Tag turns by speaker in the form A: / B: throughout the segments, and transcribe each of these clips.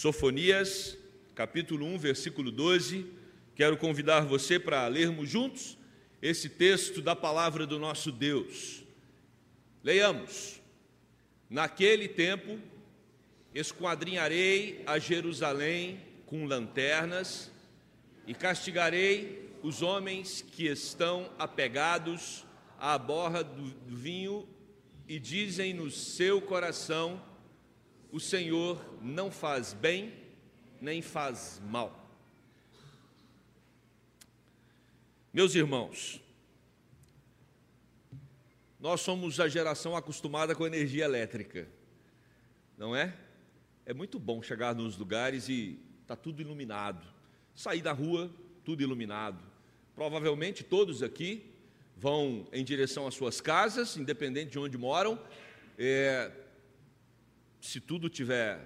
A: Sofonias, capítulo 1, versículo 12. Quero convidar você para lermos juntos esse texto da palavra do nosso Deus. Leiamos. Naquele tempo, esquadrinharei a Jerusalém com lanternas e castigarei os homens que estão apegados à borra do vinho e dizem no seu coração: o Senhor não faz bem nem faz mal. Meus irmãos, nós somos a geração acostumada com energia elétrica, não é? É muito bom chegar nos lugares e está tudo iluminado. Sair da rua, tudo iluminado. Provavelmente todos aqui vão em direção às suas casas, independente de onde moram. É, se tudo tiver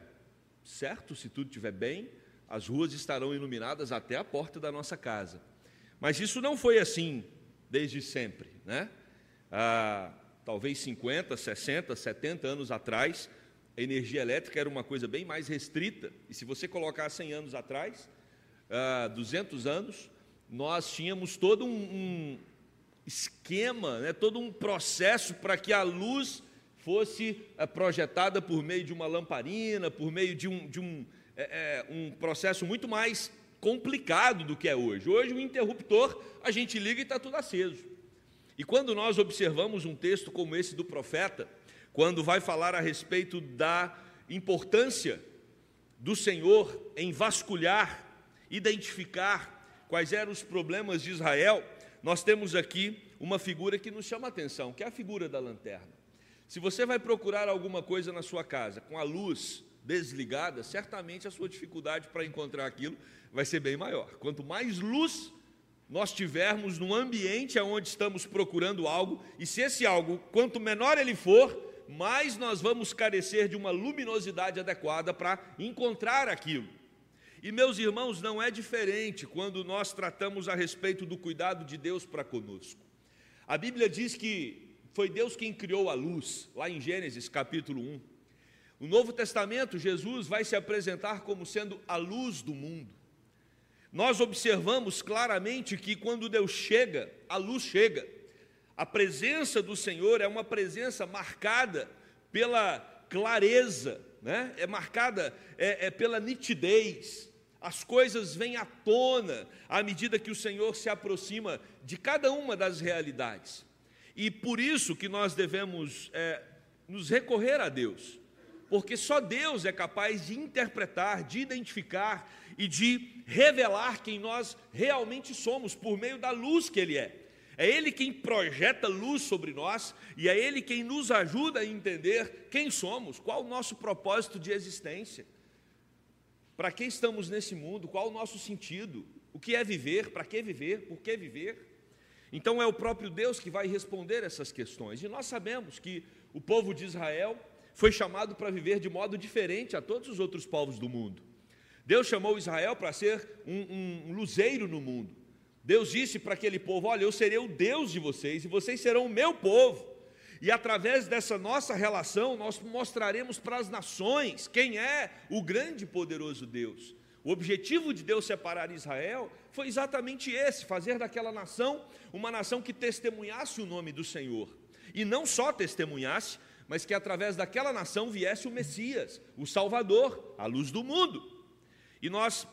A: certo, se tudo estiver bem, as ruas estarão iluminadas até a porta da nossa casa. Mas isso não foi assim desde sempre, né? Ah, talvez 50, 60, 70 anos atrás, a energia elétrica era uma coisa bem mais restrita. E se você colocar 100 anos atrás, ah, 200 anos, nós tínhamos todo um, um esquema, né, todo um processo para que a luz fosse é, projetada por meio de uma lamparina, por meio de um, de um, é, um processo muito mais complicado do que é hoje. Hoje, o interruptor, a gente liga e está tudo aceso. E quando nós observamos um texto como esse do profeta, quando vai falar a respeito da importância do Senhor em vasculhar, identificar quais eram os problemas de Israel, nós temos aqui uma figura que nos chama a atenção, que é a figura da lanterna. Se você vai procurar alguma coisa na sua casa com a luz desligada, certamente a sua dificuldade para encontrar aquilo vai ser bem maior. Quanto mais luz nós tivermos no ambiente onde estamos procurando algo, e se esse algo, quanto menor ele for, mais nós vamos carecer de uma luminosidade adequada para encontrar aquilo. E meus irmãos, não é diferente quando nós tratamos a respeito do cuidado de Deus para conosco. A Bíblia diz que foi Deus quem criou a luz, lá em Gênesis capítulo 1. No Novo Testamento, Jesus vai se apresentar como sendo a luz do mundo. Nós observamos claramente que quando Deus chega, a luz chega. A presença do Senhor é uma presença marcada pela clareza, né? é marcada é, é pela nitidez. As coisas vêm à tona à medida que o Senhor se aproxima de cada uma das realidades. E por isso que nós devemos é, nos recorrer a Deus, porque só Deus é capaz de interpretar, de identificar e de revelar quem nós realmente somos por meio da luz que Ele é. É Ele quem projeta luz sobre nós e é Ele quem nos ajuda a entender quem somos, qual o nosso propósito de existência, para que estamos nesse mundo, qual o nosso sentido, o que é viver, para que viver, por que viver. Então é o próprio Deus que vai responder essas questões. E nós sabemos que o povo de Israel foi chamado para viver de modo diferente a todos os outros povos do mundo. Deus chamou Israel para ser um, um luzeiro no mundo. Deus disse para aquele povo: Olha, eu serei o Deus de vocês e vocês serão o meu povo. E através dessa nossa relação, nós mostraremos para as nações quem é o grande e poderoso Deus. O objetivo de Deus separar Israel foi exatamente esse: fazer daquela nação uma nação que testemunhasse o nome do Senhor. E não só testemunhasse, mas que através daquela nação viesse o Messias, o Salvador, a luz do mundo. E nós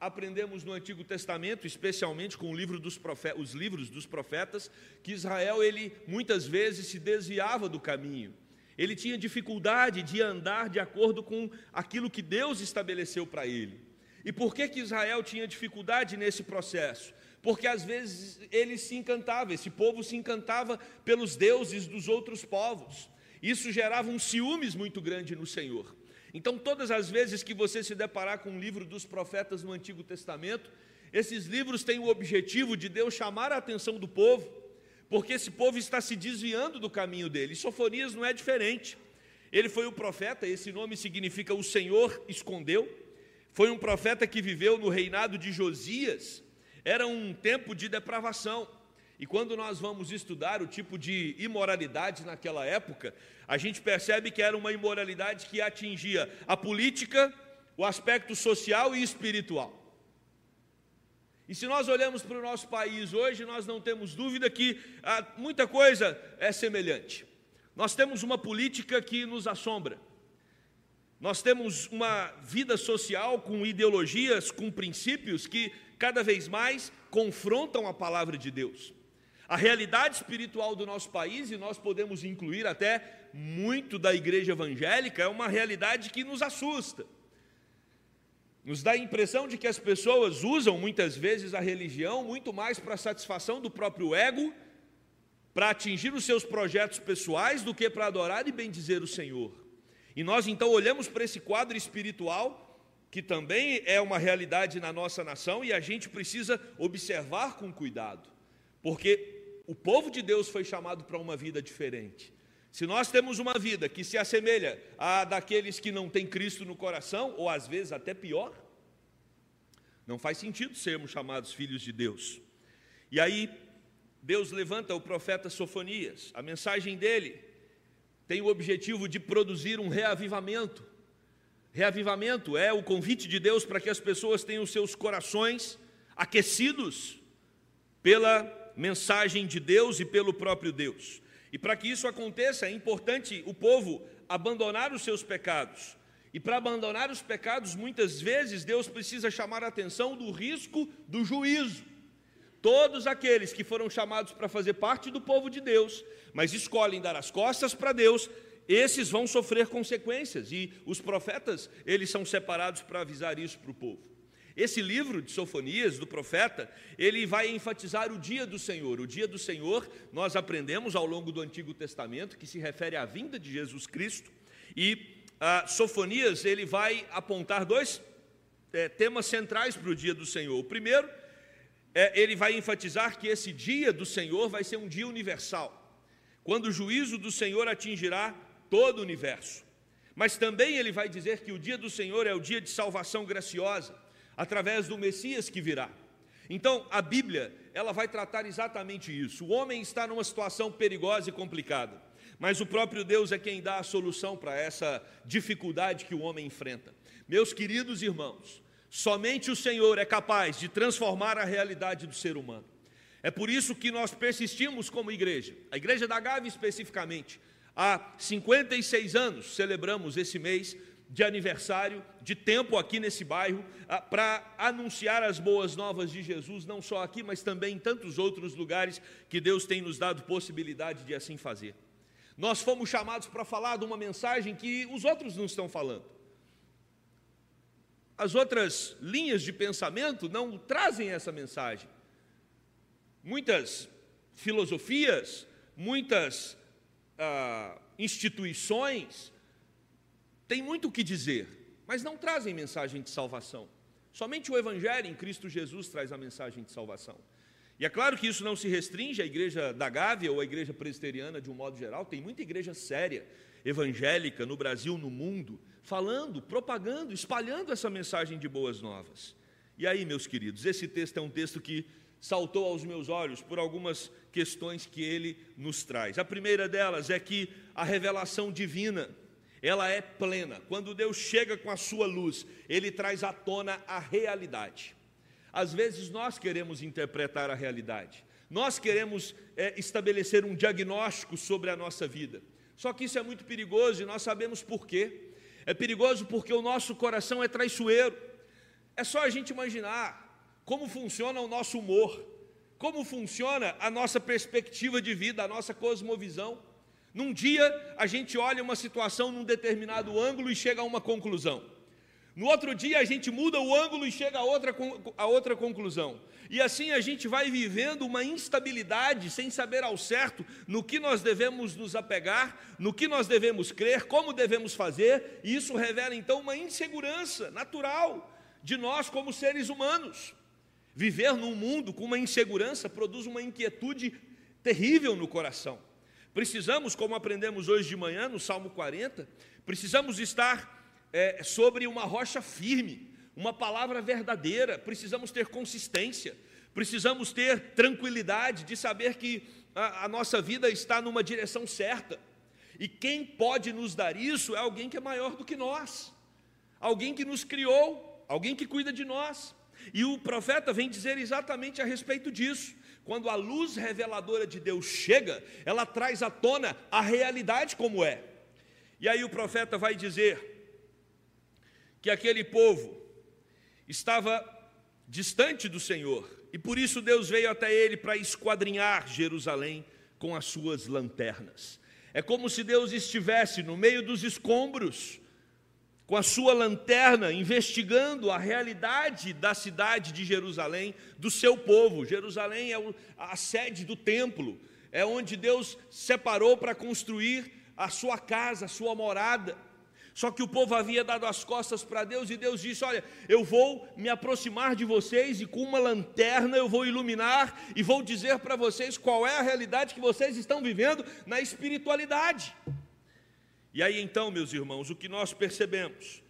A: aprendemos no Antigo Testamento, especialmente com livro profetas, os livros dos profetas, que Israel ele muitas vezes se desviava do caminho. Ele tinha dificuldade de andar de acordo com aquilo que Deus estabeleceu para ele. E por que, que Israel tinha dificuldade nesse processo? Porque às vezes ele se encantava, esse povo se encantava pelos deuses dos outros povos. Isso gerava um ciúmes muito grande no Senhor. Então, todas as vezes que você se deparar com um livro dos profetas no Antigo Testamento, esses livros têm o objetivo de Deus chamar a atenção do povo, porque esse povo está se desviando do caminho dele. Sofonias não é diferente. Ele foi o profeta, esse nome significa o Senhor escondeu. Foi um profeta que viveu no reinado de Josias. Era um tempo de depravação. E quando nós vamos estudar o tipo de imoralidade naquela época, a gente percebe que era uma imoralidade que atingia a política, o aspecto social e espiritual. E se nós olhamos para o nosso país hoje, nós não temos dúvida que ah, muita coisa é semelhante. Nós temos uma política que nos assombra. Nós temos uma vida social com ideologias, com princípios que cada vez mais confrontam a palavra de Deus. A realidade espiritual do nosso país, e nós podemos incluir até muito da igreja evangélica, é uma realidade que nos assusta. Nos dá a impressão de que as pessoas usam muitas vezes a religião muito mais para a satisfação do próprio ego, para atingir os seus projetos pessoais, do que para adorar e bendizer o Senhor. E nós então olhamos para esse quadro espiritual, que também é uma realidade na nossa nação, e a gente precisa observar com cuidado, porque o povo de Deus foi chamado para uma vida diferente. Se nós temos uma vida que se assemelha à daqueles que não têm Cristo no coração, ou às vezes até pior, não faz sentido sermos chamados filhos de Deus. E aí, Deus levanta o profeta Sofonias, a mensagem dele tem o objetivo de produzir um reavivamento. Reavivamento é o convite de Deus para que as pessoas tenham seus corações aquecidos pela mensagem de Deus e pelo próprio Deus. E para que isso aconteça, é importante o povo abandonar os seus pecados. E para abandonar os pecados, muitas vezes Deus precisa chamar a atenção do risco do juízo. Todos aqueles que foram chamados para fazer parte do povo de Deus, mas escolhem dar as costas para Deus, esses vão sofrer consequências, e os profetas, eles são separados para avisar isso para o povo. Esse livro de Sofonias, do profeta, ele vai enfatizar o dia do Senhor. O dia do Senhor, nós aprendemos ao longo do Antigo Testamento, que se refere à vinda de Jesus Cristo, e ah, Sofonias, ele vai apontar dois é, temas centrais para o dia do Senhor. O primeiro é, ele vai enfatizar que esse dia do Senhor vai ser um dia universal, quando o juízo do Senhor atingirá todo o universo. Mas também ele vai dizer que o dia do Senhor é o dia de salvação graciosa, através do Messias que virá. Então, a Bíblia, ela vai tratar exatamente isso. O homem está numa situação perigosa e complicada, mas o próprio Deus é quem dá a solução para essa dificuldade que o homem enfrenta. Meus queridos irmãos, Somente o Senhor é capaz de transformar a realidade do ser humano. É por isso que nós persistimos como igreja, a igreja da Gávea especificamente. Há 56 anos celebramos esse mês de aniversário, de tempo aqui nesse bairro, ah, para anunciar as boas novas de Jesus, não só aqui, mas também em tantos outros lugares que Deus tem nos dado possibilidade de assim fazer. Nós fomos chamados para falar de uma mensagem que os outros não estão falando as outras linhas de pensamento não trazem essa mensagem. Muitas filosofias, muitas ah, instituições têm muito o que dizer, mas não trazem mensagem de salvação. Somente o Evangelho em Cristo Jesus traz a mensagem de salvação. E é claro que isso não se restringe à igreja da Gávea ou à igreja presbiteriana de um modo geral, tem muita igreja séria, evangélica no Brasil, no mundo, falando, propagando, espalhando essa mensagem de boas novas. E aí, meus queridos, esse texto é um texto que saltou aos meus olhos por algumas questões que ele nos traz. A primeira delas é que a revelação divina, ela é plena. Quando Deus chega com a sua luz, ele traz à tona a realidade. Às vezes nós queremos interpretar a realidade, nós queremos é, estabelecer um diagnóstico sobre a nossa vida. Só que isso é muito perigoso e nós sabemos por quê. É perigoso porque o nosso coração é traiçoeiro. É só a gente imaginar como funciona o nosso humor, como funciona a nossa perspectiva de vida, a nossa cosmovisão. Num dia a gente olha uma situação num determinado ângulo e chega a uma conclusão. No outro dia a gente muda o ângulo e chega a outra, a outra conclusão. E assim a gente vai vivendo uma instabilidade sem saber ao certo no que nós devemos nos apegar, no que nós devemos crer, como devemos fazer, e isso revela então uma insegurança natural de nós como seres humanos. Viver num mundo com uma insegurança produz uma inquietude terrível no coração. Precisamos, como aprendemos hoje de manhã no Salmo 40, precisamos estar é, sobre uma rocha firme, uma palavra verdadeira, precisamos ter consistência, precisamos ter tranquilidade de saber que a, a nossa vida está numa direção certa. E quem pode nos dar isso é alguém que é maior do que nós. alguém que nos criou, alguém que cuida de nós. E o profeta vem dizer exatamente a respeito disso. Quando a luz reveladora de Deus chega, ela traz à tona a realidade como é. E aí o profeta vai dizer que aquele povo estava distante do Senhor, e por isso Deus veio até ele para esquadrinhar Jerusalém com as suas lanternas. É como se Deus estivesse no meio dos escombros, com a sua lanterna, investigando a realidade da cidade de Jerusalém, do seu povo. Jerusalém é a sede do templo, é onde Deus separou para construir a sua casa, a sua morada. Só que o povo havia dado as costas para Deus e Deus disse: Olha, eu vou me aproximar de vocês e com uma lanterna eu vou iluminar e vou dizer para vocês qual é a realidade que vocês estão vivendo na espiritualidade. E aí então, meus irmãos, o que nós percebemos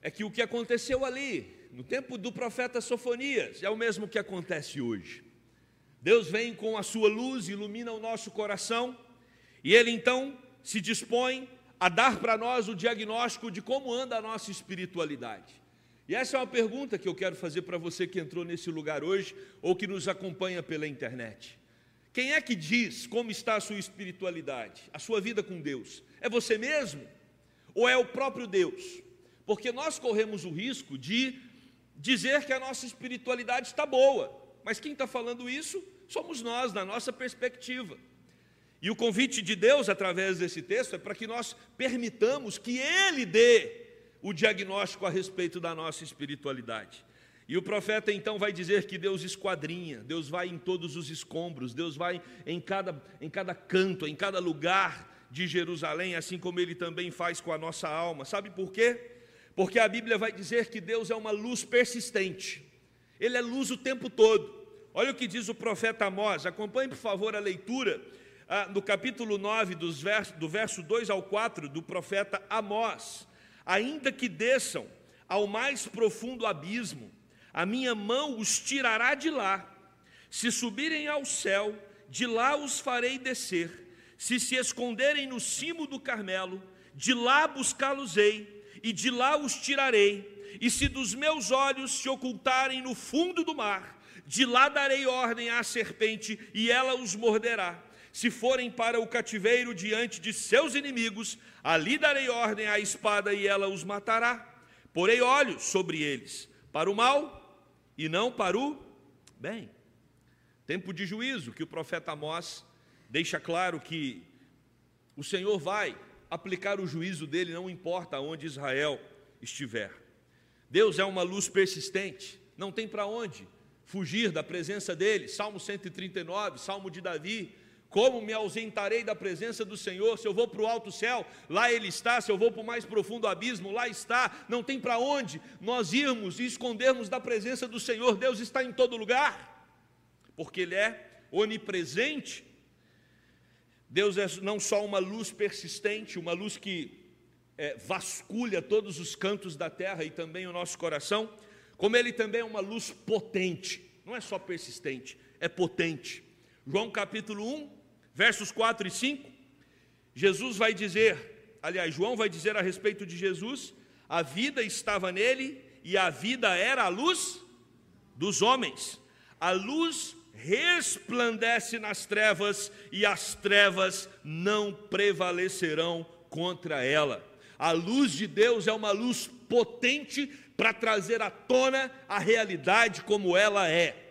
A: é que o que aconteceu ali, no tempo do profeta Sofonias, é o mesmo que acontece hoje. Deus vem com a sua luz, ilumina o nosso coração, e ele então se dispõe a dar para nós o diagnóstico de como anda a nossa espiritualidade. E essa é uma pergunta que eu quero fazer para você que entrou nesse lugar hoje ou que nos acompanha pela internet. Quem é que diz como está a sua espiritualidade, a sua vida com Deus? É você mesmo? Ou é o próprio Deus? Porque nós corremos o risco de dizer que a nossa espiritualidade está boa, mas quem está falando isso somos nós, na nossa perspectiva. E o convite de Deus através desse texto é para que nós permitamos que Ele dê o diagnóstico a respeito da nossa espiritualidade. E o profeta então vai dizer que Deus esquadrinha, Deus vai em todos os escombros, Deus vai em cada, em cada canto, em cada lugar de Jerusalém, assim como Ele também faz com a nossa alma. Sabe por quê? Porque a Bíblia vai dizer que Deus é uma luz persistente, Ele é luz o tempo todo. Olha o que diz o profeta Amós, acompanhe por favor a leitura no capítulo 9, dos verso, do verso 2 ao 4, do profeta Amós: Ainda que desçam ao mais profundo abismo, a minha mão os tirará de lá. Se subirem ao céu, de lá os farei descer. Se se esconderem no cimo do Carmelo, de lá buscá-los-ei, e de lá os tirarei. E se dos meus olhos se ocultarem no fundo do mar, de lá darei ordem à serpente, e ela os morderá se forem para o cativeiro diante de seus inimigos, ali darei ordem à espada e ela os matará. Porei olhos sobre eles, para o mal e não para o bem. Tempo de juízo, que o profeta Amós deixa claro que o Senhor vai aplicar o juízo dele, não importa onde Israel estiver. Deus é uma luz persistente, não tem para onde fugir da presença dele. Salmo 139, Salmo de Davi, como me ausentarei da presença do Senhor? Se eu vou para o alto céu, lá Ele está. Se eu vou para o mais profundo abismo, lá está. Não tem para onde nós irmos e escondermos da presença do Senhor. Deus está em todo lugar, porque Ele é onipresente. Deus é não só uma luz persistente, uma luz que é, vasculha todos os cantos da terra e também o nosso coração, como Ele também é uma luz potente. Não é só persistente, é potente. João capítulo 1, versos 4 e 5, Jesus vai dizer, aliás, João vai dizer a respeito de Jesus: a vida estava nele e a vida era a luz dos homens. A luz resplandece nas trevas e as trevas não prevalecerão contra ela. A luz de Deus é uma luz potente para trazer à tona a realidade como ela é.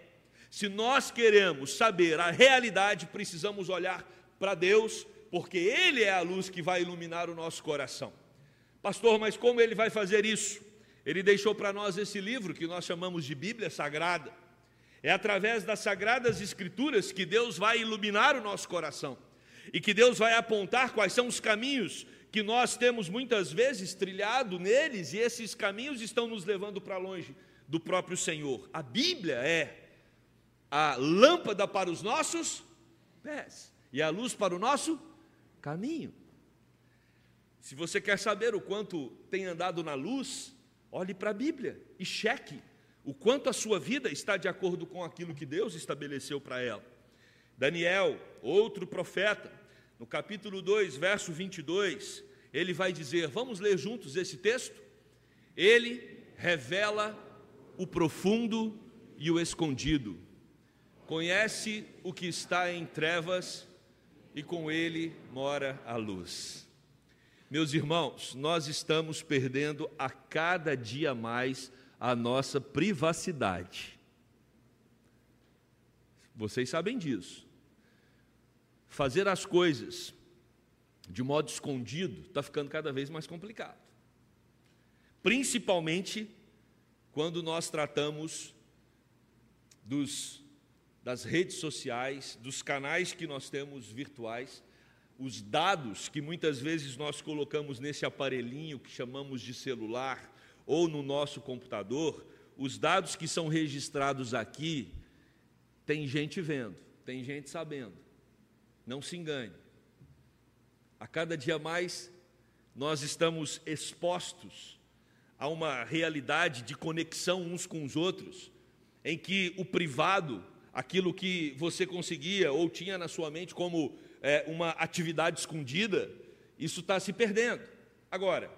A: Se nós queremos saber a realidade, precisamos olhar para Deus, porque Ele é a luz que vai iluminar o nosso coração. Pastor, mas como Ele vai fazer isso? Ele deixou para nós esse livro que nós chamamos de Bíblia Sagrada. É através das Sagradas Escrituras que Deus vai iluminar o nosso coração e que Deus vai apontar quais são os caminhos que nós temos muitas vezes trilhado neles e esses caminhos estão nos levando para longe do próprio Senhor. A Bíblia é a lâmpada para os nossos pés e a luz para o nosso caminho. Se você quer saber o quanto tem andado na luz, olhe para a Bíblia e cheque o quanto a sua vida está de acordo com aquilo que Deus estabeleceu para ela. Daniel, outro profeta, no capítulo 2, verso 22, ele vai dizer: Vamos ler juntos esse texto? Ele revela o profundo e o escondido. Conhece o que está em trevas e com ele mora a luz. Meus irmãos, nós estamos perdendo a cada dia mais a nossa privacidade. Vocês sabem disso. Fazer as coisas de modo escondido está ficando cada vez mais complicado. Principalmente quando nós tratamos dos, das redes sociais, dos canais que nós temos virtuais, os dados que muitas vezes nós colocamos nesse aparelhinho que chamamos de celular ou no nosso computador, os dados que são registrados aqui, tem gente vendo, tem gente sabendo. Não se engane. A cada dia mais nós estamos expostos a uma realidade de conexão uns com os outros, em que o privado, aquilo que você conseguia ou tinha na sua mente como é, uma atividade escondida, isso está se perdendo. Agora,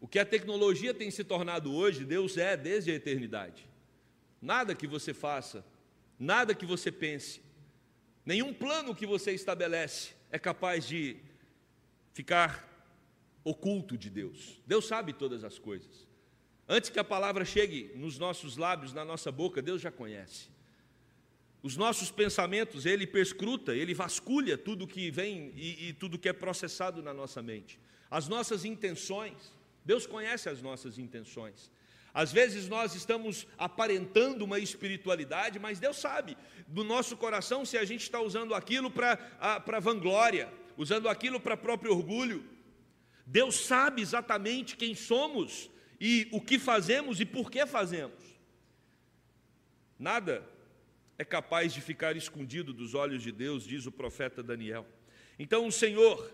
A: o que a tecnologia tem se tornado hoje, Deus é desde a eternidade. Nada que você faça, nada que você pense, nenhum plano que você estabelece é capaz de ficar oculto de Deus. Deus sabe todas as coisas. Antes que a palavra chegue nos nossos lábios, na nossa boca, Deus já conhece. Os nossos pensamentos, Ele perscruta, Ele vasculha tudo que vem e, e tudo que é processado na nossa mente. As nossas intenções, Deus conhece as nossas intenções. Às vezes nós estamos aparentando uma espiritualidade, mas Deus sabe do nosso coração se a gente está usando aquilo para vanglória, usando aquilo para próprio orgulho. Deus sabe exatamente quem somos e o que fazemos e por que fazemos. Nada é capaz de ficar escondido dos olhos de Deus, diz o profeta Daniel. Então o Senhor,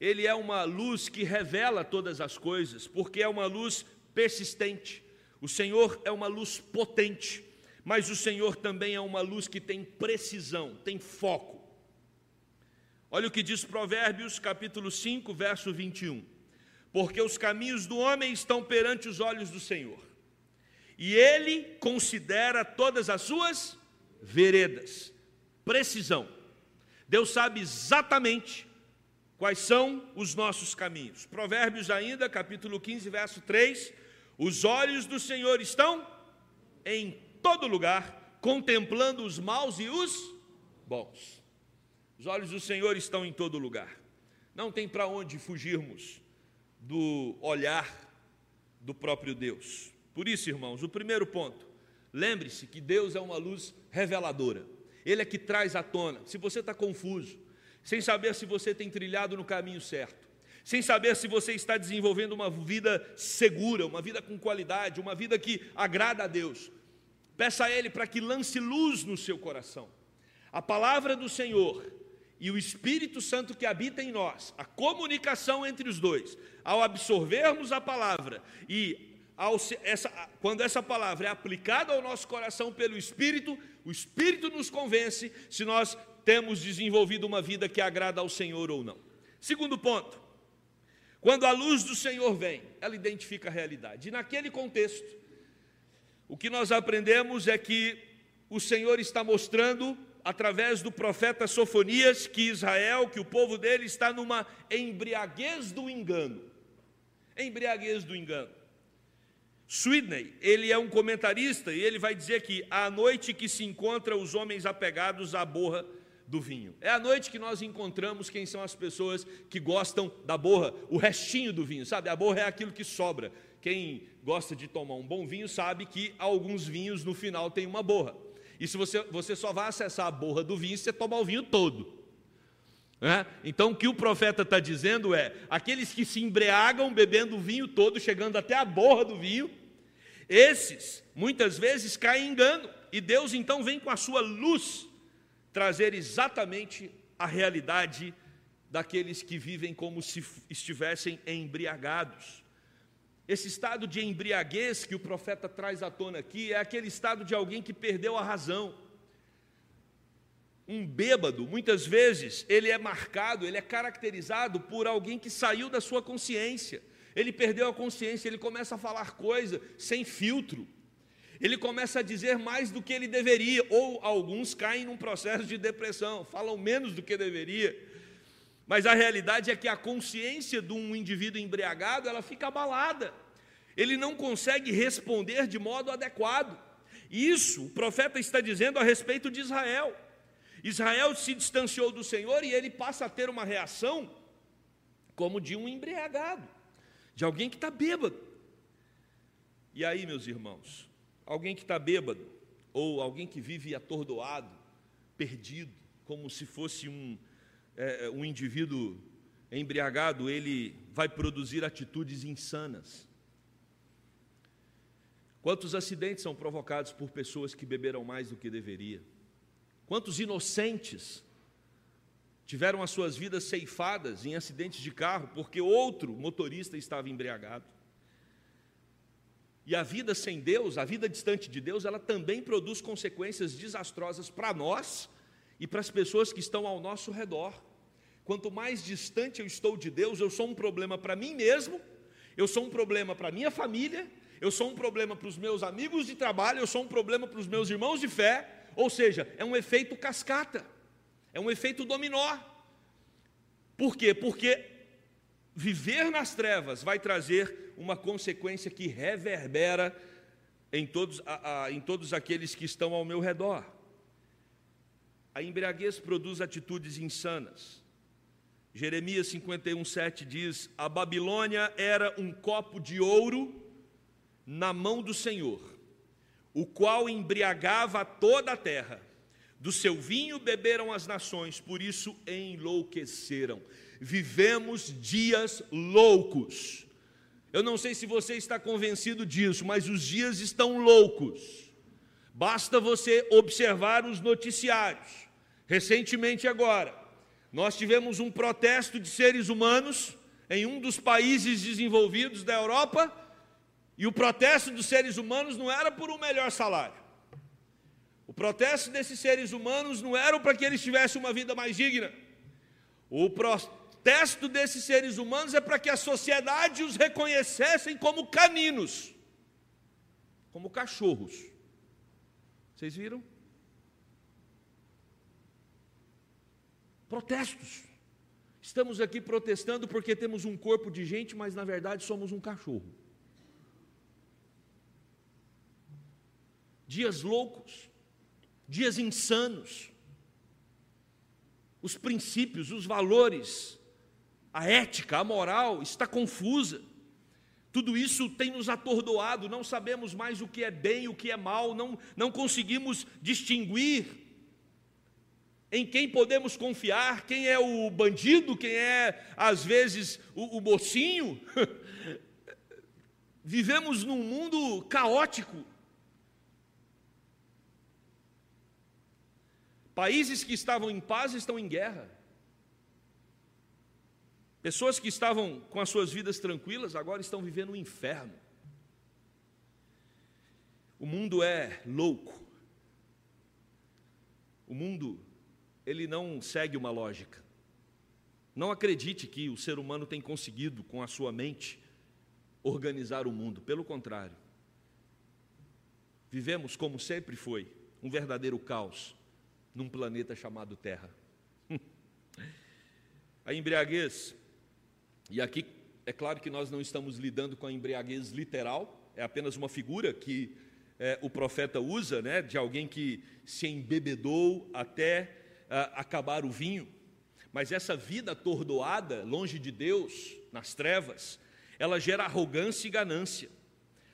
A: ele é uma luz que revela todas as coisas, porque é uma luz persistente. O Senhor é uma luz potente, mas o Senhor também é uma luz que tem precisão, tem foco. Olha o que diz Provérbios, capítulo 5, verso 21 porque os caminhos do homem estão perante os olhos do Senhor, e ele considera todas as suas veredas. Precisão. Deus sabe exatamente quais são os nossos caminhos. Provérbios ainda, capítulo 15, verso 3, os olhos do Senhor estão em todo lugar, contemplando os maus e os bons. Os olhos do Senhor estão em todo lugar. Não tem para onde fugirmos do olhar do próprio Deus. Por isso, irmãos, o primeiro ponto, lembre-se que Deus é uma luz reveladora. Ele é que traz à tona. Se você está confuso, sem saber se você tem trilhado no caminho certo, sem saber se você está desenvolvendo uma vida segura, uma vida com qualidade, uma vida que agrada a Deus, peça a Ele para que lance luz no seu coração. A palavra do Senhor e o Espírito Santo que habita em nós, a comunicação entre os dois, ao absorvermos a palavra e essa, quando essa palavra é aplicada ao nosso coração pelo Espírito, o Espírito nos convence se nós temos desenvolvido uma vida que agrada ao Senhor ou não. Segundo ponto, quando a luz do Senhor vem, ela identifica a realidade. E naquele contexto, o que nós aprendemos é que o Senhor está mostrando através do profeta Sofonias, que Israel, que o povo dele está numa embriaguez do engano. Embriaguez do engano. Swidney, ele é um comentarista e ele vai dizer que a noite que se encontra os homens apegados à borra do vinho. É a noite que nós encontramos quem são as pessoas que gostam da borra, o restinho do vinho, sabe? A borra é aquilo que sobra. Quem gosta de tomar um bom vinho sabe que alguns vinhos no final tem uma borra. E se você, você só vai acessar a borra do vinho se você tomar o vinho todo. Então o que o profeta está dizendo é: aqueles que se embriagam bebendo o vinho todo, chegando até a borra do vinho, esses muitas vezes caem em engano, e Deus então vem com a sua luz trazer exatamente a realidade daqueles que vivem como se estivessem embriagados. Esse estado de embriaguez que o profeta traz à tona aqui é aquele estado de alguém que perdeu a razão. Um bêbado, muitas vezes, ele é marcado, ele é caracterizado por alguém que saiu da sua consciência. Ele perdeu a consciência, ele começa a falar coisa sem filtro. Ele começa a dizer mais do que ele deveria, ou alguns caem num processo de depressão, falam menos do que deveria. Mas a realidade é que a consciência de um indivíduo embriagado, ela fica abalada. Ele não consegue responder de modo adequado. Isso o profeta está dizendo a respeito de Israel. Israel se distanciou do Senhor e ele passa a ter uma reação como de um embriagado, de alguém que está bêbado. E aí, meus irmãos, alguém que está bêbado, ou alguém que vive atordoado, perdido, como se fosse um, é, um indivíduo embriagado, ele vai produzir atitudes insanas. Quantos acidentes são provocados por pessoas que beberam mais do que deveria? Quantos inocentes tiveram as suas vidas ceifadas em acidentes de carro porque outro motorista estava embriagado? E a vida sem Deus, a vida distante de Deus, ela também produz consequências desastrosas para nós e para as pessoas que estão ao nosso redor. Quanto mais distante eu estou de Deus, eu sou um problema para mim mesmo, eu sou um problema para minha família, eu sou um problema para os meus amigos de trabalho, eu sou um problema para os meus irmãos de fé, ou seja, é um efeito cascata, é um efeito dominó. Por quê? Porque viver nas trevas vai trazer uma consequência que reverbera em todos, a, a, em todos aqueles que estão ao meu redor. A embriaguez produz atitudes insanas. Jeremias 51, 7 diz: A Babilônia era um copo de ouro na mão do Senhor, o qual embriagava toda a terra. Do seu vinho beberam as nações, por isso enlouqueceram. Vivemos dias loucos. Eu não sei se você está convencido disso, mas os dias estão loucos. Basta você observar os noticiários. Recentemente, agora, nós tivemos um protesto de seres humanos em um dos países desenvolvidos da Europa e o protesto dos seres humanos não era por um melhor salário. O protesto desses seres humanos não era para que eles tivessem uma vida mais digna. O protesto desses seres humanos é para que a sociedade os reconhecessem como caninos, como cachorros. Vocês viram? Protestos. Estamos aqui protestando porque temos um corpo de gente, mas na verdade somos um cachorro. Dias loucos, dias insanos. Os princípios, os valores, a ética, a moral está confusa. Tudo isso tem nos atordoado, não sabemos mais o que é bem o que é mal, não, não conseguimos distinguir em quem podemos confiar, quem é o bandido, quem é, às vezes, o, o mocinho. Vivemos num mundo caótico, Países que estavam em paz estão em guerra. Pessoas que estavam com as suas vidas tranquilas agora estão vivendo um inferno. O mundo é louco. O mundo, ele não segue uma lógica. Não acredite que o ser humano tem conseguido, com a sua mente, organizar o mundo. Pelo contrário. Vivemos como sempre foi, um verdadeiro caos num planeta chamado Terra. a embriaguez, e aqui é claro que nós não estamos lidando com a embriaguez literal, é apenas uma figura que é, o profeta usa, né, de alguém que se embebedou até acabar o vinho. Mas essa vida atordoada, longe de Deus, nas trevas, ela gera arrogância e ganância.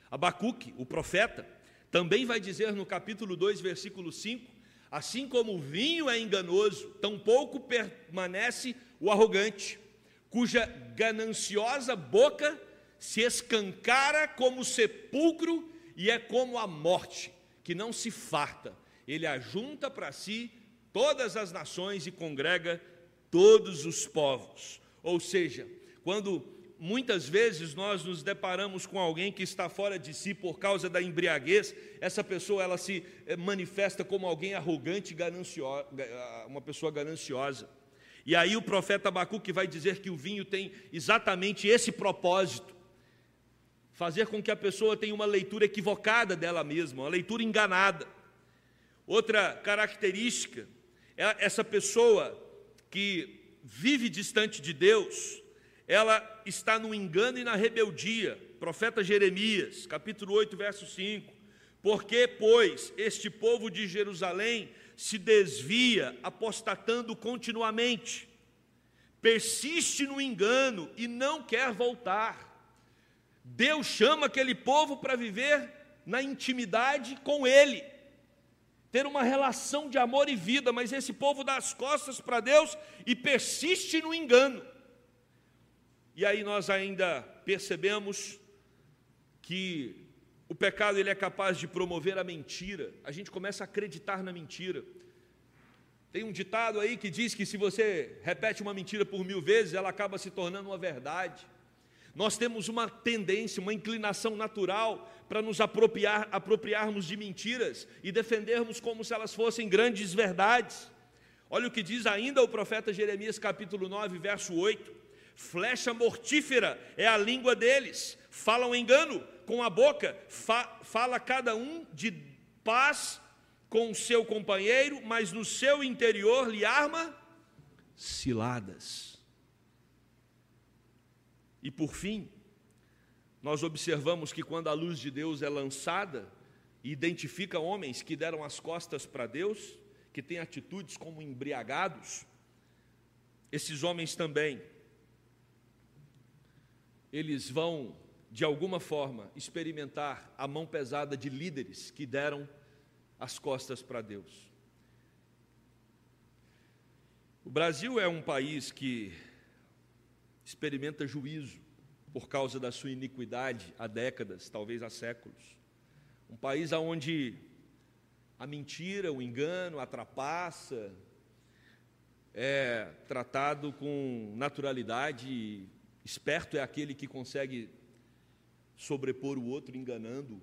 A: Abacuque, o profeta, também vai dizer no capítulo 2, versículo 5, Assim como o vinho é enganoso, tampouco permanece o arrogante, cuja gananciosa boca se escancara como sepulcro e é como a morte, que não se farta. Ele ajunta para si todas as nações e congrega todos os povos. Ou seja, quando muitas vezes nós nos deparamos com alguém que está fora de si por causa da embriaguez, essa pessoa ela se eh, manifesta como alguém arrogante, gananciosa, ah, uma pessoa gananciosa. E aí o profeta Abacuque vai dizer que o vinho tem exatamente esse propósito, fazer com que a pessoa tenha uma leitura equivocada dela mesma, uma leitura enganada. Outra característica é essa pessoa que vive distante de Deus, ela está no engano e na rebeldia. Profeta Jeremias, capítulo 8, verso 5. Porque, pois, este povo de Jerusalém se desvia, apostatando continuamente, persiste no engano e não quer voltar. Deus chama aquele povo para viver na intimidade com Ele, ter uma relação de amor e vida, mas esse povo dá as costas para Deus e persiste no engano. E aí nós ainda percebemos que o pecado ele é capaz de promover a mentira. A gente começa a acreditar na mentira. Tem um ditado aí que diz que se você repete uma mentira por mil vezes, ela acaba se tornando uma verdade. Nós temos uma tendência, uma inclinação natural para nos apropriar, apropriarmos de mentiras e defendermos como se elas fossem grandes verdades. Olha o que diz ainda o profeta Jeremias, capítulo 9, verso 8: Flecha mortífera é a língua deles, falam engano com a boca, fa fala cada um de paz com o seu companheiro, mas no seu interior lhe arma ciladas. E por fim, nós observamos que quando a luz de Deus é lançada e identifica homens que deram as costas para Deus, que têm atitudes como embriagados, esses homens também, eles vão, de alguma forma, experimentar a mão pesada de líderes que deram as costas para Deus. O Brasil é um país que experimenta juízo por causa da sua iniquidade há décadas, talvez há séculos. Um país onde a mentira, o engano, a trapaça é tratado com naturalidade. Esperto é aquele que consegue sobrepor o outro enganando.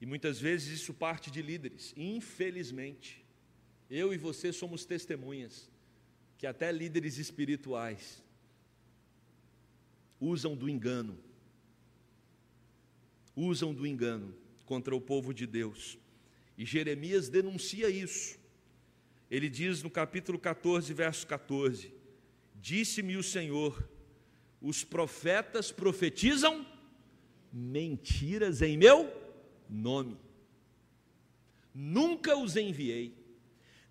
A: E muitas vezes isso parte de líderes. Infelizmente, eu e você somos testemunhas que até líderes espirituais usam do engano, usam do engano contra o povo de Deus. E Jeremias denuncia isso. Ele diz no capítulo 14, verso 14: Disse-me o Senhor, os profetas profetizam mentiras em meu nome. Nunca os enviei,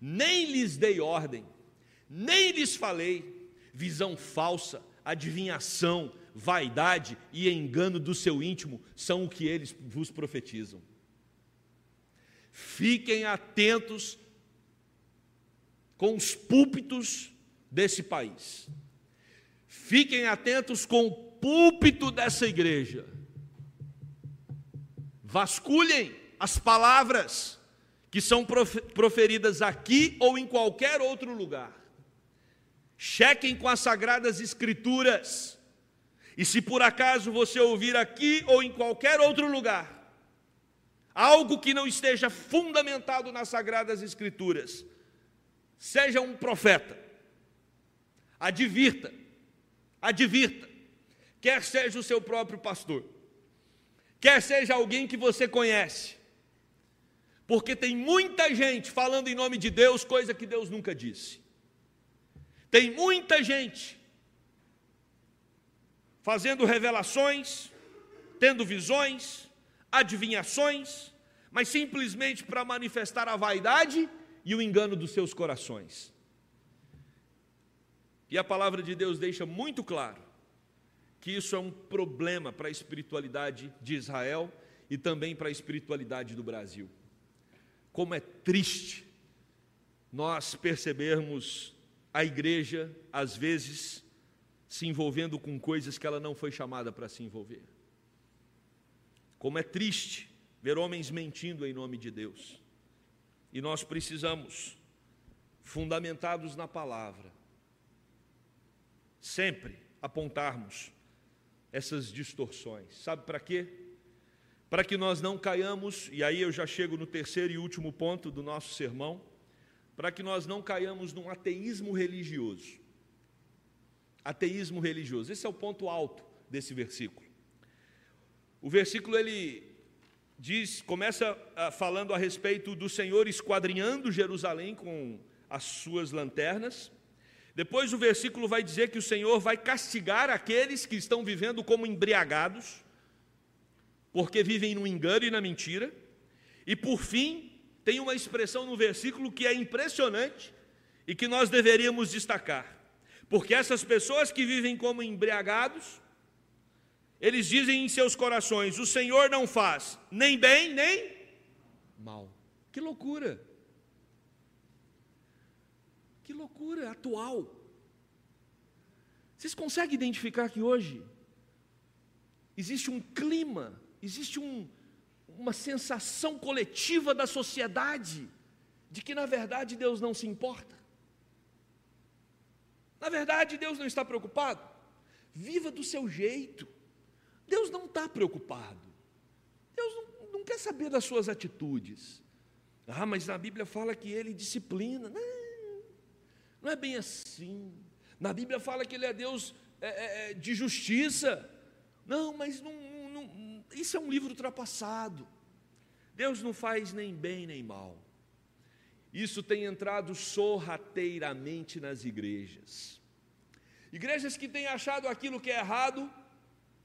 A: nem lhes dei ordem, nem lhes falei visão falsa, adivinhação, vaidade e engano do seu íntimo são o que eles vos profetizam. Fiquem atentos com os púlpitos desse país. Fiquem atentos com o púlpito dessa igreja. Vasculhem as palavras que são proferidas aqui ou em qualquer outro lugar. Chequem com as sagradas escrituras. E se por acaso você ouvir aqui ou em qualquer outro lugar algo que não esteja fundamentado nas sagradas escrituras, seja um profeta. Advirta. Advirta. Quer seja o seu próprio pastor, quer seja alguém que você conhece. Porque tem muita gente falando em nome de Deus coisa que Deus nunca disse. Tem muita gente fazendo revelações, tendo visões, adivinhações, mas simplesmente para manifestar a vaidade e o engano dos seus corações. E a palavra de Deus deixa muito claro que isso é um problema para a espiritualidade de Israel e também para a espiritualidade do Brasil. Como é triste nós percebermos a igreja, às vezes, se envolvendo com coisas que ela não foi chamada para se envolver. Como é triste ver homens mentindo em nome de Deus. E nós precisamos, fundamentados na palavra, sempre apontarmos essas distorções. Sabe para quê? Para que nós não caiamos, e aí eu já chego no terceiro e último ponto do nosso sermão para que nós não caiamos num ateísmo religioso. Ateísmo religioso, esse é o ponto alto desse versículo. O versículo ele diz, começa uh, falando a respeito do Senhor esquadrinhando Jerusalém com as suas lanternas. Depois o versículo vai dizer que o Senhor vai castigar aqueles que estão vivendo como embriagados, porque vivem no engano e na mentira. E por fim, tem uma expressão no versículo que é impressionante e que nós deveríamos destacar. Porque essas pessoas que vivem como embriagados, eles dizem em seus corações: o Senhor não faz nem bem nem mal. Que loucura! Loucura atual. Vocês conseguem identificar que hoje existe um clima, existe um, uma sensação coletiva da sociedade de que na verdade Deus não se importa? Na verdade, Deus não está preocupado. Viva do seu jeito. Deus não está preocupado. Deus não, não, quer saber das suas atitudes. Ah, mas na Bíblia fala que ele disciplina. Não, não é bem assim. Na Bíblia fala que ele é Deus é, é, é de justiça. Não, mas não, não, isso é um livro ultrapassado. Deus não faz nem bem nem mal. Isso tem entrado sorrateiramente nas igrejas. Igrejas que têm achado aquilo que é errado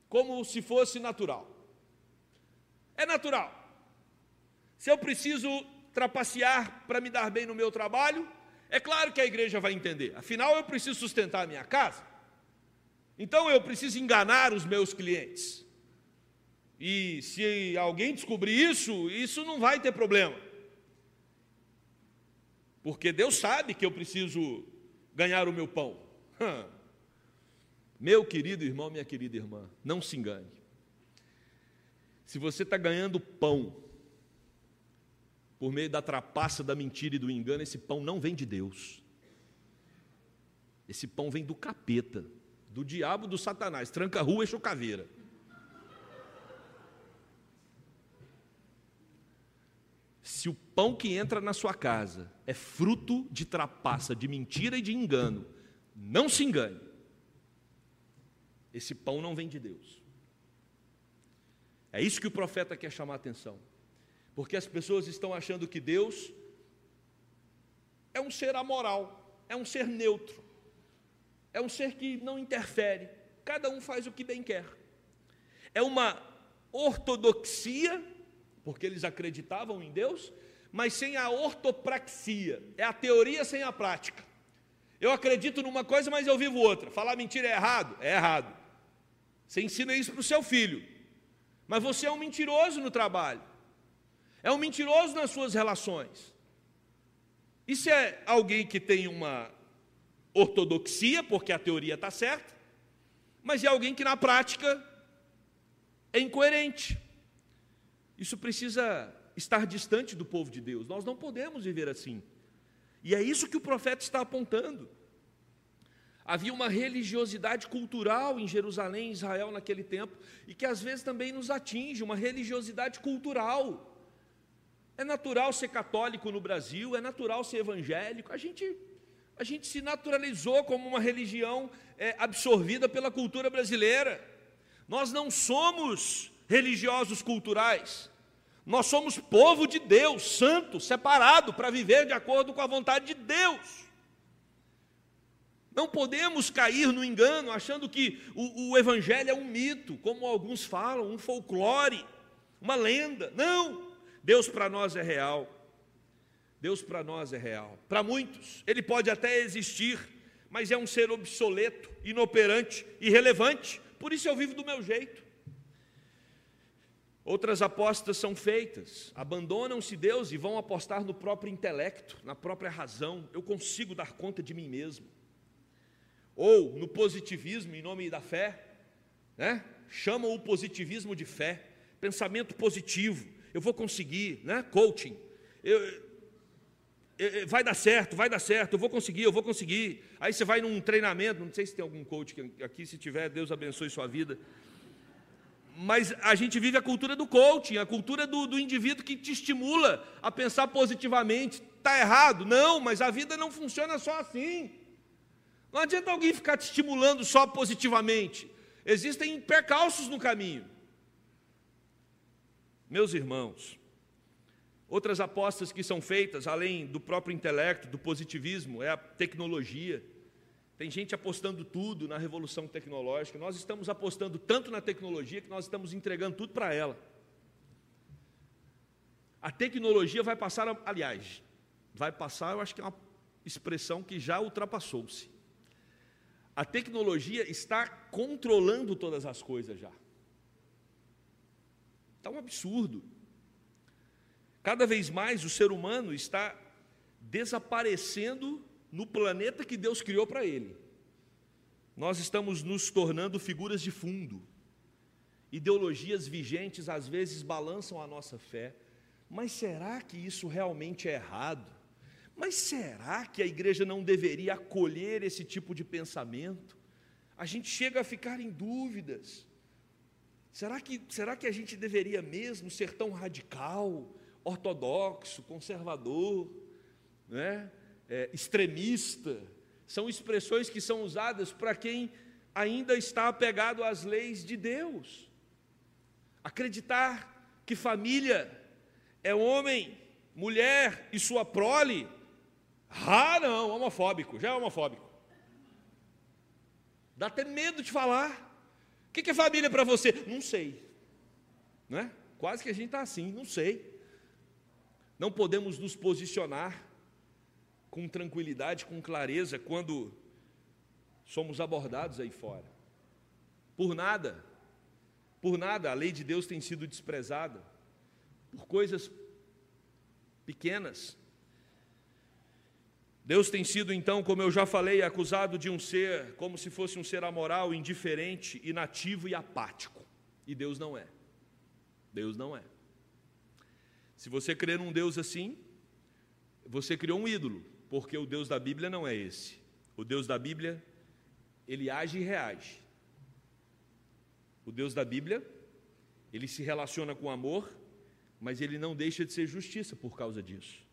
A: como se fosse natural. É natural. Se eu preciso trapacear para me dar bem no meu trabalho, é claro que a igreja vai entender. Afinal, eu preciso sustentar a minha casa. Então eu preciso enganar os meus clientes. E se alguém descobrir isso, isso não vai ter problema. Porque Deus sabe que eu preciso ganhar o meu pão. Meu querido irmão, minha querida irmã, não se engane. Se você está ganhando pão por meio da trapaça, da mentira e do engano, esse pão não vem de Deus. Esse pão vem do capeta, do diabo, do satanás, tranca rua e chocaveira. Se o pão que entra na sua casa é fruto de trapaça, de mentira e de engano, não se engane. Esse pão não vem de Deus. É isso que o profeta quer chamar a atenção. Porque as pessoas estão achando que Deus é um ser amoral, é um ser neutro, é um ser que não interfere, cada um faz o que bem quer. É uma ortodoxia porque eles acreditavam em Deus, mas sem a ortopraxia, é a teoria sem a prática. Eu acredito numa coisa, mas eu vivo outra. Falar mentira é errado? É errado. Você ensina isso para o seu filho, mas você é um mentiroso no trabalho, é um mentiroso nas suas relações. Isso é alguém que tem uma ortodoxia, porque a teoria está certa, mas é alguém que na prática é incoerente. Isso precisa estar distante do povo de Deus. Nós não podemos viver assim. E é isso que o profeta está apontando. Havia uma religiosidade cultural em Jerusalém, Israel, naquele tempo, e que às vezes também nos atinge uma religiosidade cultural. É natural ser católico no Brasil, é natural ser evangélico. A gente, a gente se naturalizou como uma religião é, absorvida pela cultura brasileira. Nós não somos religiosos culturais. Nós somos povo de Deus, santo, separado para viver de acordo com a vontade de Deus. Não podemos cair no engano achando que o, o, Evangelho é um mito, como alguns falam, um folclore, uma lenda. Não! Deus para nós é real. Deus para nós é real. Para muitos, ele pode até existir, mas é um ser obsoleto, inoperante, irrelevante. Por isso eu vivo do meu jeito. Outras apostas são feitas, abandonam-se Deus e vão apostar no próprio intelecto, na própria razão. Eu consigo dar conta de mim mesmo. Ou no positivismo em nome da fé, né? Chamam o positivismo de fé, pensamento positivo. Eu vou conseguir, né? Coaching. Eu, vai dar certo, vai dar certo, eu vou conseguir, eu vou conseguir. Aí você vai num treinamento, não sei se tem algum coach aqui, se tiver, Deus abençoe sua vida mas a gente vive a cultura do coaching, a cultura do, do indivíduo que te estimula a pensar positivamente. Está errado? Não, mas a vida não funciona só assim. Não adianta alguém ficar te estimulando só positivamente. Existem percalços no caminho. Meus irmãos, outras apostas que são feitas, além do próprio intelecto, do positivismo, é a tecnologia. Tem gente apostando tudo na revolução tecnológica. Nós estamos apostando tanto na tecnologia que nós estamos entregando tudo para ela. A tecnologia vai passar, aliás, vai passar, eu acho que é uma expressão que já ultrapassou-se. A tecnologia está controlando todas as coisas já. Está um absurdo. Cada vez mais o ser humano está desaparecendo no planeta que Deus criou para ele. Nós estamos nos tornando figuras de fundo. Ideologias vigentes às vezes balançam a nossa fé. Mas será que isso realmente é errado? Mas será que a igreja não deveria acolher esse tipo de pensamento? A gente chega a ficar em dúvidas. Será que, será que a gente deveria mesmo ser tão radical, ortodoxo, conservador, né? É, extremista? São expressões que são usadas para quem ainda está apegado às leis de Deus. Acreditar que família é homem, mulher e sua prole. Ah, não, homofóbico, já é homofóbico. Dá até medo de falar. O que é família para você? Não sei. Não é? Quase que a gente está assim, não sei. Não podemos nos posicionar com tranquilidade, com clareza, quando somos abordados aí fora. Por nada, por nada a lei de Deus tem sido desprezada, por coisas pequenas, Deus tem sido, então, como eu já falei, acusado de um ser, como se fosse um ser amoral, indiferente, inativo e apático. E Deus não é. Deus não é. Se você crer num Deus assim, você criou um ídolo, porque o Deus da Bíblia não é esse. O Deus da Bíblia, ele age e reage. O Deus da Bíblia, ele se relaciona com amor, mas ele não deixa de ser justiça por causa disso.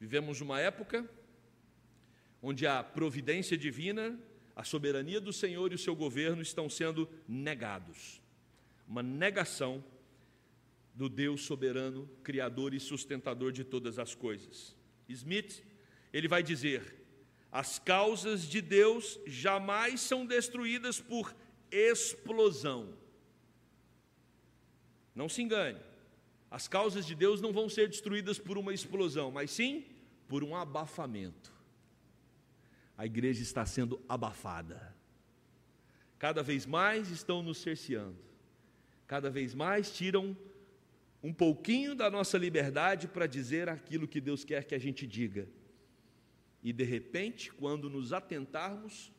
A: Vivemos uma época onde a providência divina, a soberania do Senhor e o seu governo estão sendo negados. Uma negação do Deus soberano, criador e sustentador de todas as coisas. Smith, ele vai dizer: as causas de Deus jamais são destruídas por explosão. Não se engane. As causas de Deus não vão ser destruídas por uma explosão, mas sim por um abafamento. A igreja está sendo abafada. Cada vez mais estão nos cerceando. Cada vez mais tiram um pouquinho da nossa liberdade para dizer aquilo que Deus quer que a gente diga. E de repente, quando nos atentarmos,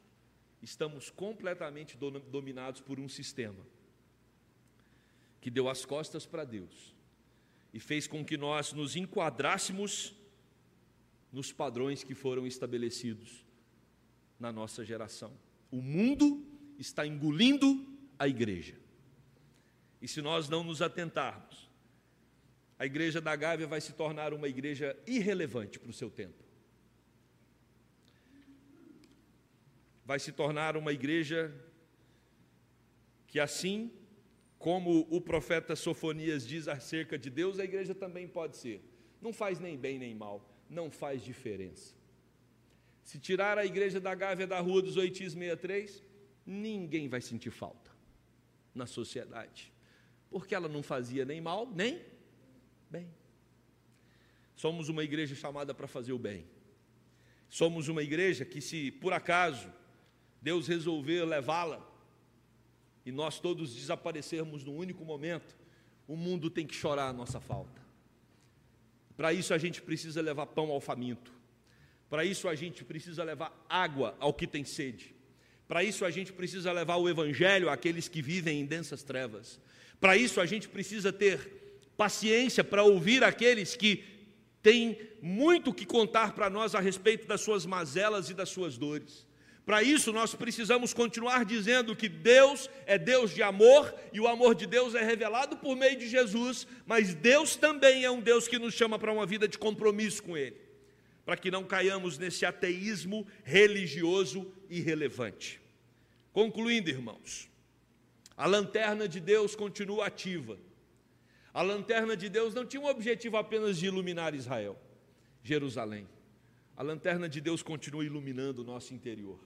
A: estamos completamente dominados por um sistema que deu as costas para Deus e fez com que nós nos enquadrássemos nos padrões que foram estabelecidos na nossa geração. O mundo está engolindo a igreja. E se nós não nos atentarmos, a igreja da Gávea vai se tornar uma igreja irrelevante para o seu tempo. Vai se tornar uma igreja que, assim como o profeta Sofonias diz acerca de Deus, a igreja também pode ser. Não faz nem bem nem mal, não faz diferença. Se tirar a igreja da Gávea da Rua dos Oitis 63, ninguém vai sentir falta na sociedade, porque ela não fazia nem mal, nem bem. Somos uma igreja chamada para fazer o bem. Somos uma igreja que, se por acaso Deus resolver levá-la e nós todos desaparecermos num único momento, o mundo tem que chorar a nossa falta. Para isso a gente precisa levar pão ao faminto. Para isso a gente precisa levar água ao que tem sede. Para isso a gente precisa levar o evangelho àqueles que vivem em densas trevas. Para isso a gente precisa ter paciência para ouvir aqueles que têm muito que contar para nós a respeito das suas mazelas e das suas dores. Para isso, nós precisamos continuar dizendo que Deus é Deus de amor e o amor de Deus é revelado por meio de Jesus, mas Deus também é um Deus que nos chama para uma vida de compromisso com Ele, para que não caiamos nesse ateísmo religioso irrelevante. Concluindo, irmãos, a lanterna de Deus continua ativa, A lanterna de Deus não tinha o objetivo apenas de iluminar Israel, Jerusalém. A lanterna de Deus continua iluminando o nosso interior.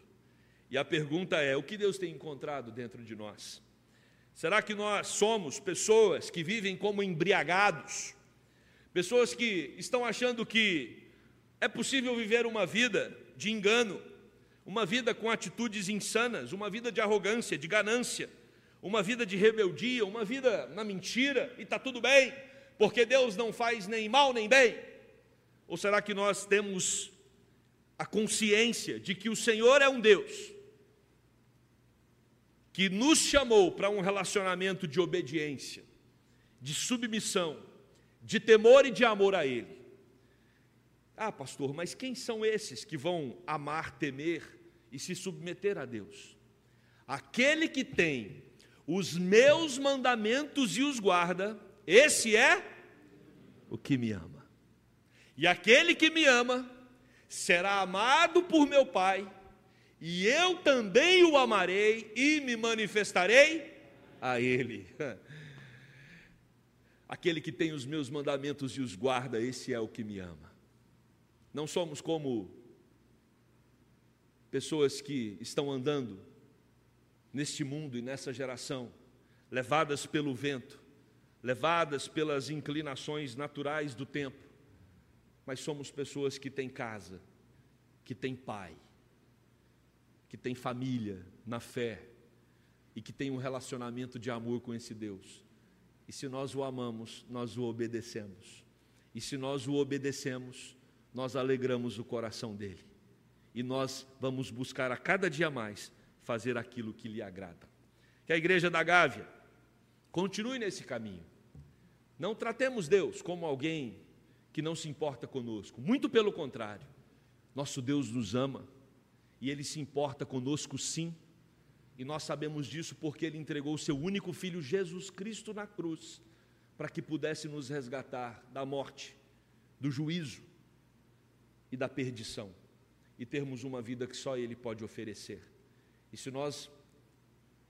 A: E a pergunta é: o que Deus tem encontrado dentro de nós? Será que nós somos pessoas que vivem como embriagados? Pessoas que estão achando que é possível viver uma vida de engano, uma vida com atitudes insanas, uma vida de arrogância, de ganância, uma vida de rebeldia, uma vida na mentira e está tudo bem, porque Deus não faz nem mal nem bem? Ou será que nós temos a consciência de que o Senhor é um Deus que nos chamou para um relacionamento de obediência, de submissão, de temor e de amor a Ele? Ah, pastor, mas quem são esses que vão amar, temer e se submeter a Deus? Aquele que tem os meus mandamentos e os guarda, esse é o que me ama. E aquele que me ama será amado por meu Pai, e eu também o amarei e me manifestarei a ele. Aquele que tem os meus mandamentos e os guarda, esse é o que me ama. Não somos como pessoas que estão andando neste mundo e nessa geração, levadas pelo vento, levadas pelas inclinações naturais do tempo, mas somos pessoas que têm casa, que têm pai, que têm família na fé e que têm um relacionamento de amor com esse Deus. E se nós o amamos, nós o obedecemos. E se nós o obedecemos, nós alegramos o coração dele. E nós vamos buscar a cada dia mais fazer aquilo que lhe agrada. Que a igreja da Gávea continue nesse caminho. Não tratemos Deus como alguém que não se importa conosco, muito pelo contrário. Nosso Deus nos ama e ele se importa conosco sim. E nós sabemos disso porque ele entregou o seu único filho Jesus Cristo na cruz para que pudesse nos resgatar da morte, do juízo e da perdição e termos uma vida que só Ele pode oferecer. E se nós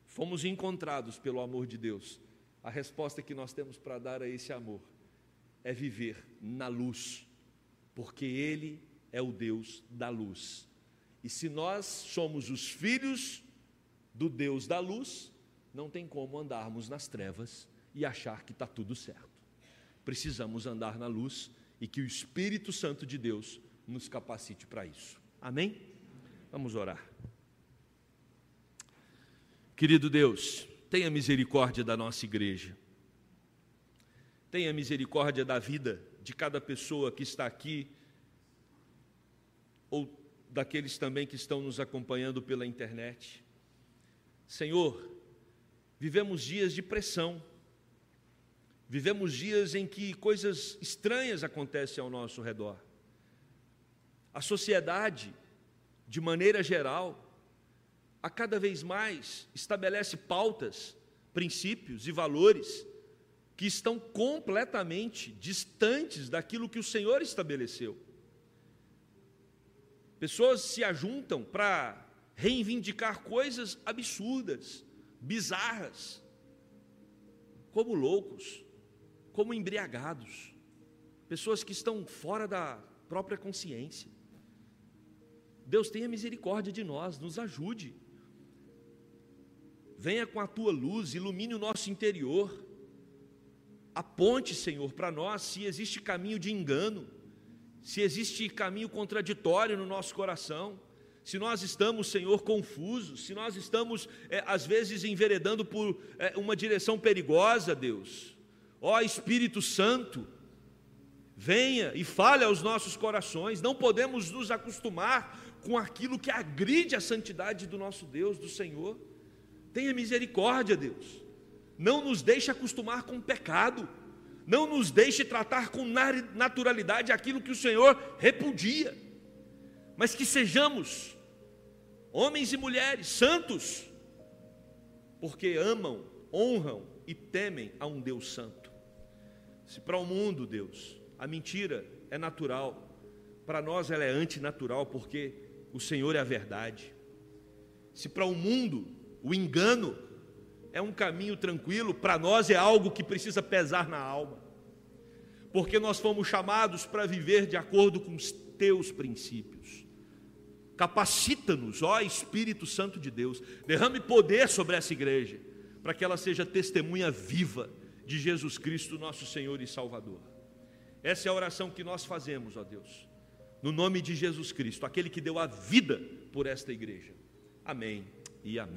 A: fomos encontrados pelo amor de Deus, a resposta que nós temos para dar a esse amor é viver na luz, porque Ele é o Deus da luz. E se nós somos os filhos do Deus da luz, não tem como andarmos nas trevas e achar que está tudo certo. Precisamos andar na luz e que o Espírito Santo de Deus nos capacite para isso. Amém? Vamos orar. Querido Deus, tenha misericórdia da nossa igreja. Tenha misericórdia da vida de cada pessoa que está aqui, ou daqueles também que estão nos acompanhando pela internet. Senhor, vivemos dias de pressão, vivemos dias em que coisas estranhas acontecem ao nosso redor. A sociedade, de maneira geral, a cada vez mais estabelece pautas, princípios e valores que estão completamente distantes daquilo que o Senhor estabeleceu. Pessoas se ajuntam para reivindicar coisas absurdas, bizarras, como loucos, como embriagados, pessoas que estão fora da própria consciência. Deus tenha misericórdia de nós, nos ajude. Venha com a tua luz, ilumine o nosso interior. Aponte, Senhor, para nós se existe caminho de engano, se existe caminho contraditório no nosso coração, se nós estamos, Senhor, confusos, se nós estamos, é, às vezes, enveredando por é, uma direção perigosa, Deus. Ó Espírito Santo, venha e fale aos nossos corações, não podemos nos acostumar com aquilo que agride a santidade do nosso Deus, do Senhor. Tenha misericórdia, Deus. Não nos deixe acostumar com o pecado. Não nos deixe tratar com naturalidade aquilo que o Senhor repudia. Mas que sejamos homens e mulheres santos, porque amam, honram e temem a um Deus santo. Se para o mundo, Deus, a mentira é natural, para nós ela é antinatural, porque o Senhor é a verdade. Se para o mundo o engano é um caminho tranquilo, para nós é algo que precisa pesar na alma, porque nós fomos chamados para viver de acordo com os teus princípios. Capacita-nos, ó Espírito Santo de Deus, derrame poder sobre essa igreja, para que ela seja testemunha viva de Jesus Cristo, nosso Senhor e Salvador. Essa é a oração que nós fazemos, ó Deus, no nome de Jesus Cristo, aquele que deu a vida por esta igreja. Amém e amém.